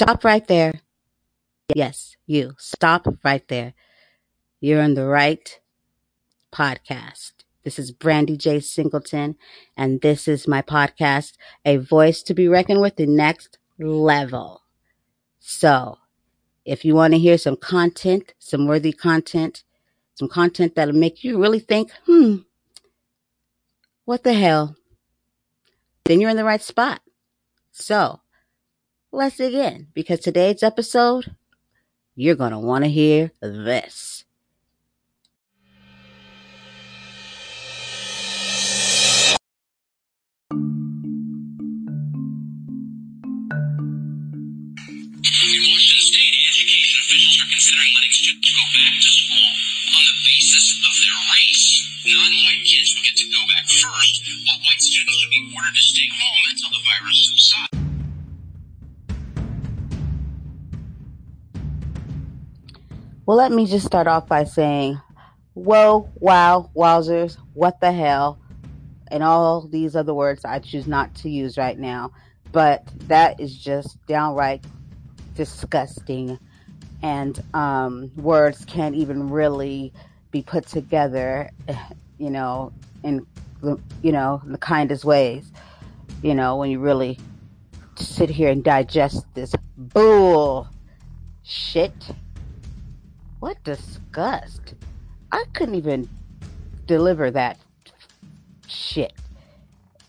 Stop right there. Yes, you. Stop right there. You're on the right podcast. This is Brandy J. Singleton, and this is my podcast, A Voice to Be Reckoned with the Next Level. So, if you want to hear some content, some worthy content, some content that'll make you really think, hmm, what the hell? Then you're in the right spot. So, let's dig in because today's episode, you're going to want to hear this. Non-white kids get to go back first, while white students be ordered to stay home until the virus subsides. Well, let me just start off by saying, whoa, wow, wowzers, what the hell, and all these other words I choose not to use right now. But that is just downright disgusting, and um, words can't even really be put together, you know, in you know the kindest ways. You know, when you really sit here and digest this bull shit. What disgust. I couldn't even deliver that shit.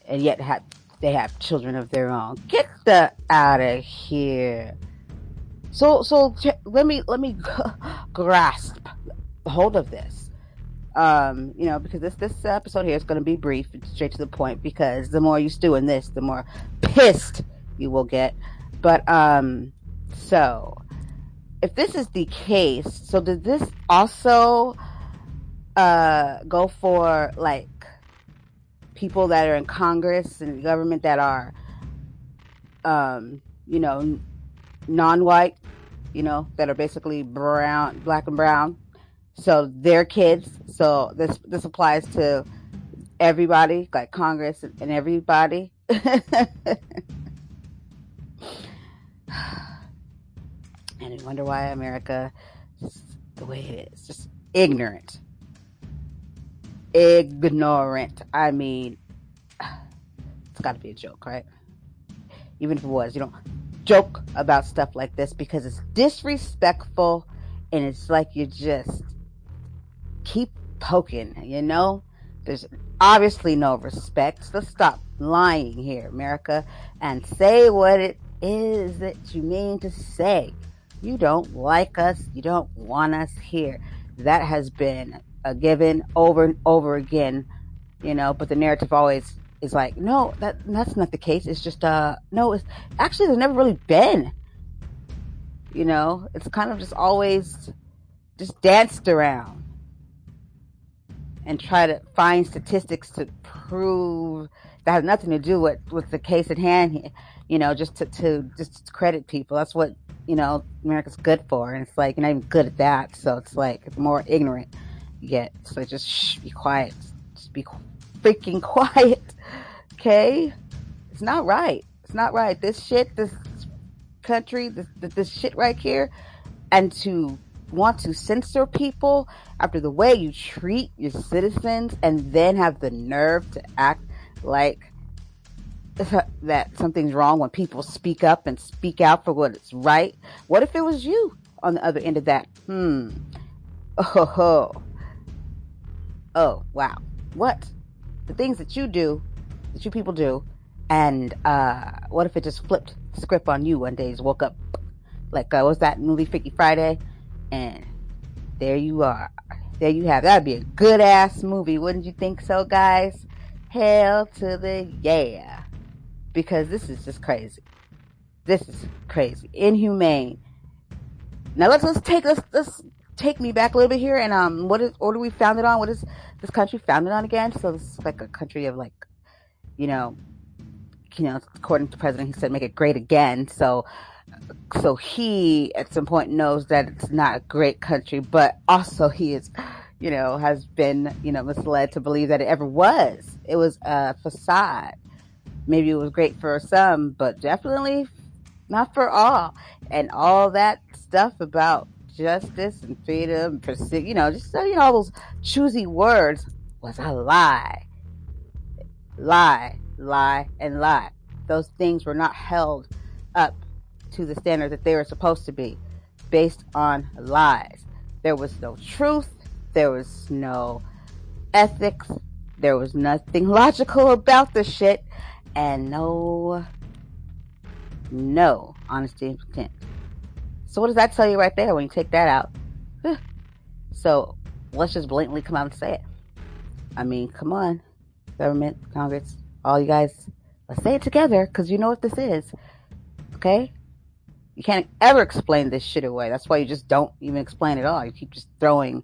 And yet have, they have children of their own. Get the out of here. So so let me let me grasp hold of this. Um, you know, because this this episode here is going to be brief, and straight to the point. Because the more you stew in this, the more pissed you will get. But um, so if this is the case, so does this also uh, go for like people that are in Congress and government that are, um, you know, non-white, you know, that are basically brown, black and brown. So their kids. So this this applies to everybody, like Congress and everybody. And wonder why America is the way it is. Just ignorant. Ignorant. I mean, it's got to be a joke, right? Even if it was, you don't joke about stuff like this because it's disrespectful and it's like you just keep poking, you know? There's obviously no respect. Let's stop lying here, America, and say what it is that you mean to say. You don't like us. You don't want us here. That has been a given over and over again, you know, but the narrative always is like, no, that that's not the case. It's just uh no, it's actually there's never really been. You know, it's kind of just always just danced around and try to find statistics to prove that has nothing to do with with the case at hand here. You know, just to, to just credit people. That's what you know America's good for, and it's like you're not even good at that. So it's like it's more ignorant you get. So just shh, be quiet. Just be freaking quiet, okay? It's not right. It's not right. This shit, this country, this this shit right here, and to want to censor people after the way you treat your citizens, and then have the nerve to act like that something's wrong when people speak up and speak out for what is right. What if it was you on the other end of that? Hmm. Oh, ho. oh, wow. What? The things that you do, that you people do, and uh, what if it just flipped the script on you one day? Just woke up like uh, what's that movie, Freaky Friday, and there you are. There you have. That'd be a good ass movie, wouldn't you think so, guys? Hell to the yeah because this is just crazy. This is crazy, inhumane. Now let's let's take let's let's take me back a little bit here and um what is what are we founded on? What is this country founded on again? So this is like a country of like, you know, you know, according to the president, he said make it great again. So so he at some point knows that it's not a great country, but also he is, you know, has been, you know, misled to believe that it ever was. It was a facade maybe it was great for some, but definitely not for all. and all that stuff about justice and freedom, you know, just you know, all those choosy words was a lie. Lie, lie, and lie. Those things were not held up to the standard that they were supposed to be based on lies. There was no truth. There was no ethics. There was nothing logical about the shit. And no, no honesty and. So what does that tell you right there when you take that out? so let's just blatantly come out and say it. I mean, come on, government, Congress, all you guys, let's say it together because you know what this is. Okay? You can't ever explain this shit away. That's why you just don't even explain it all. You keep just throwing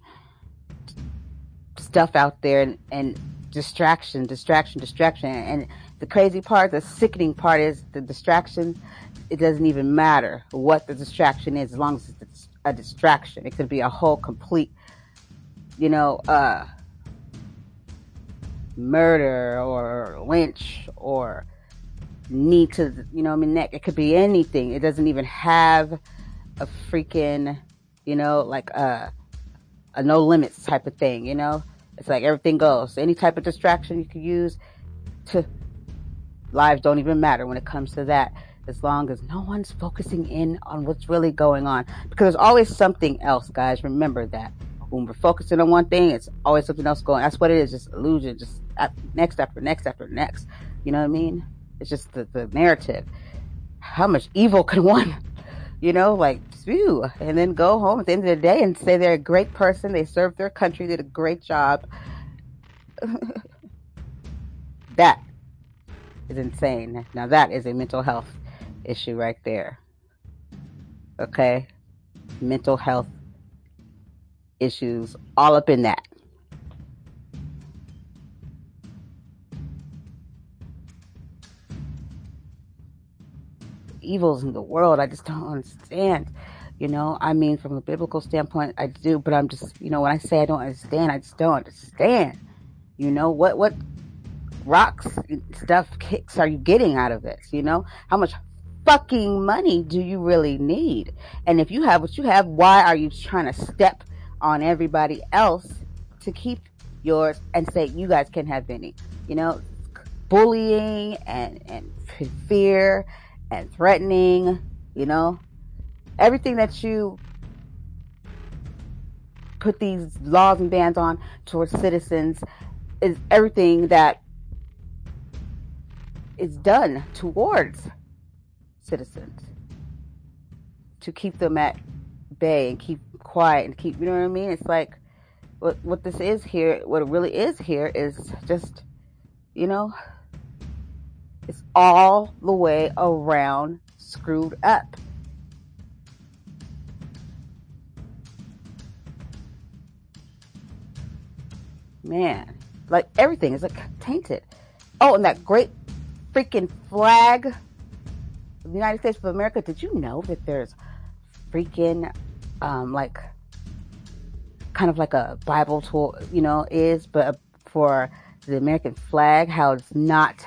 stuff out there and, and distraction, distraction, distraction. And the crazy part, the sickening part is the distraction it doesn't even matter what the distraction is as long as it's a distraction. It could be a whole complete, you know, uh, murder or lynch or knee to, you know, I mean, neck. It could be anything. It doesn't even have a freaking, you know, like a, a no limits type of thing, you know? It's like everything goes. Any type of distraction you can use to lives don't even matter when it comes to that as long as no one's focusing in on what's really going on. Because there's always something else, guys. Remember that. When we're focusing on one thing, it's always something else going. That's what it is. Just illusion. Just uh, next after next after next. You know what I mean? It's just the, the narrative. How much evil can one, you know, like and then go home at the end of the day and say they're a great person. They served their country, did a great job. that is insane. Now that is a mental health issue right there. Okay? Mental health issues all up in that. Evils in the world, I just don't understand. You know, I mean, from a biblical standpoint, I do, but I'm just, you know, when I say I don't understand, I just don't understand. You know, what, what rocks stuff kicks are you getting out of this? You know, how much fucking money do you really need? And if you have what you have, why are you trying to step on everybody else to keep yours and say you guys can have any? You know, bullying and, and fear and threatening, you know, everything that you put these laws and bans on towards citizens is everything that is done towards citizens to keep them at bay and keep quiet and keep you know what I mean? It's like what what this is here, what it really is here is just you know it's all the way around screwed up. Man, like everything is like tainted. Oh, and that great freaking flag the United States of America, did you know that there's freaking um, like kind of like a Bible tool, you know, is, but for the American flag, how it's not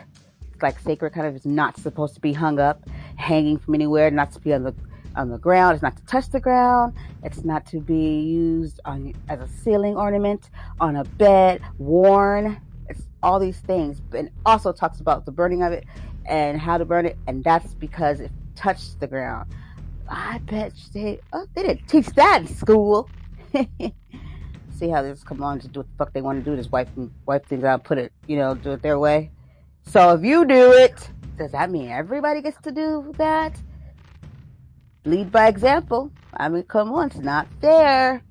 like sacred, kind of is not supposed to be hung up, hanging from anywhere, not to be on the on the ground. It's not to touch the ground. It's not to be used on as a ceiling ornament on a bed, worn. It's all these things, and also talks about the burning of it and how to burn it, and that's because it touched the ground. I bet they oh, they didn't teach that in school. See how just come on to do what the fuck they want to do, just wipe wipe things out, put it, you know, do it their way. So if you do it, does that mean everybody gets to do that? Lead by example. I mean, come on, it's not fair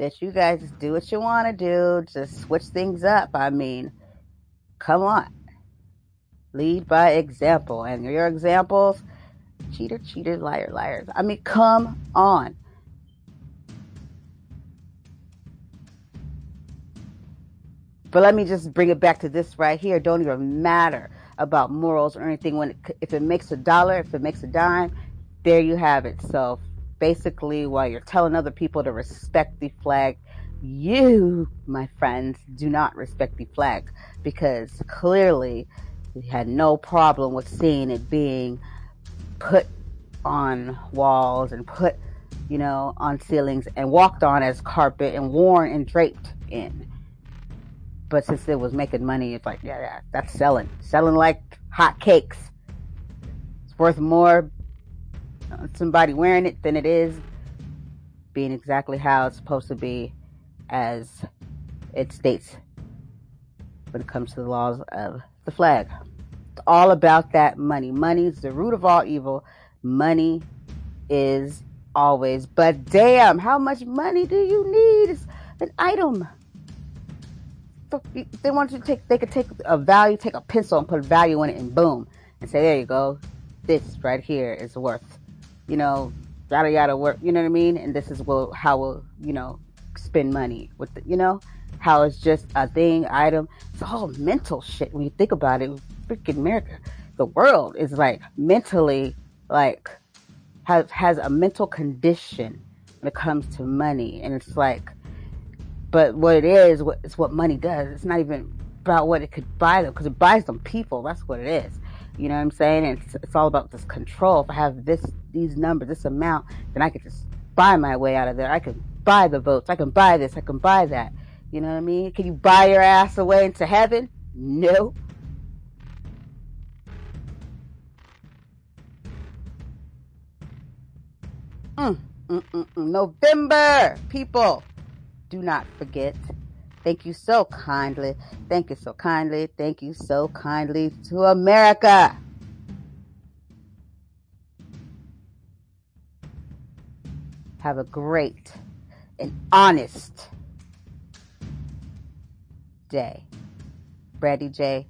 that you guys do what you want to do, just switch things up. I mean, come on. Lead by example. And your examples, cheater, cheater, liar, liars. I mean, come on. But let me just bring it back to this right here. Don't even matter about morals or anything. When it, if it makes a dollar, if it makes a dime, there you have it. So basically, while you're telling other people to respect the flag, you, my friends, do not respect the flag because clearly he had no problem with seeing it being put on walls and put, you know, on ceilings and walked on as carpet and worn and draped in. But since it was making money, it's like, yeah, yeah, that's selling. Selling like hot cakes. It's worth more somebody wearing it than it is being exactly how it's supposed to be as it states when it comes to the laws of the flag. It's all about that money. Money is the root of all evil. Money is always, but damn, how much money do you need? It's an item. They want you to take, they could take a value, take a pencil and put a value in it and boom, and say, there you go. This right here is worth, you know, yada yada work. You know what I mean? And this is how we'll, you know, spend money with the, you know, how it's just a thing, item. It's all mental shit when you think about it. Freaking America, the world is like mentally like has has a mental condition when it comes to money, and it's like, but what it is, what it's what money does. It's not even about what it could buy them because it buys them people. That's what it is. You know what I'm saying? It's, it's all about this control. If I have this, these numbers, this amount, then I could just buy my way out of there. I can buy the votes. I can buy this. I can buy that. You know what I mean? Can you buy your ass away into heaven? No. Mm, mm, mm, mm, November, people, do not forget. Thank you so kindly. Thank you so kindly. Thank you so kindly to America. Have a great and honest day. Brandy J,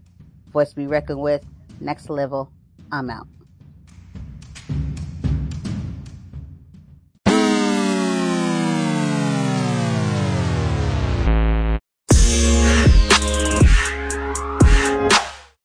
voice be reckoned with. Next level. I'm out.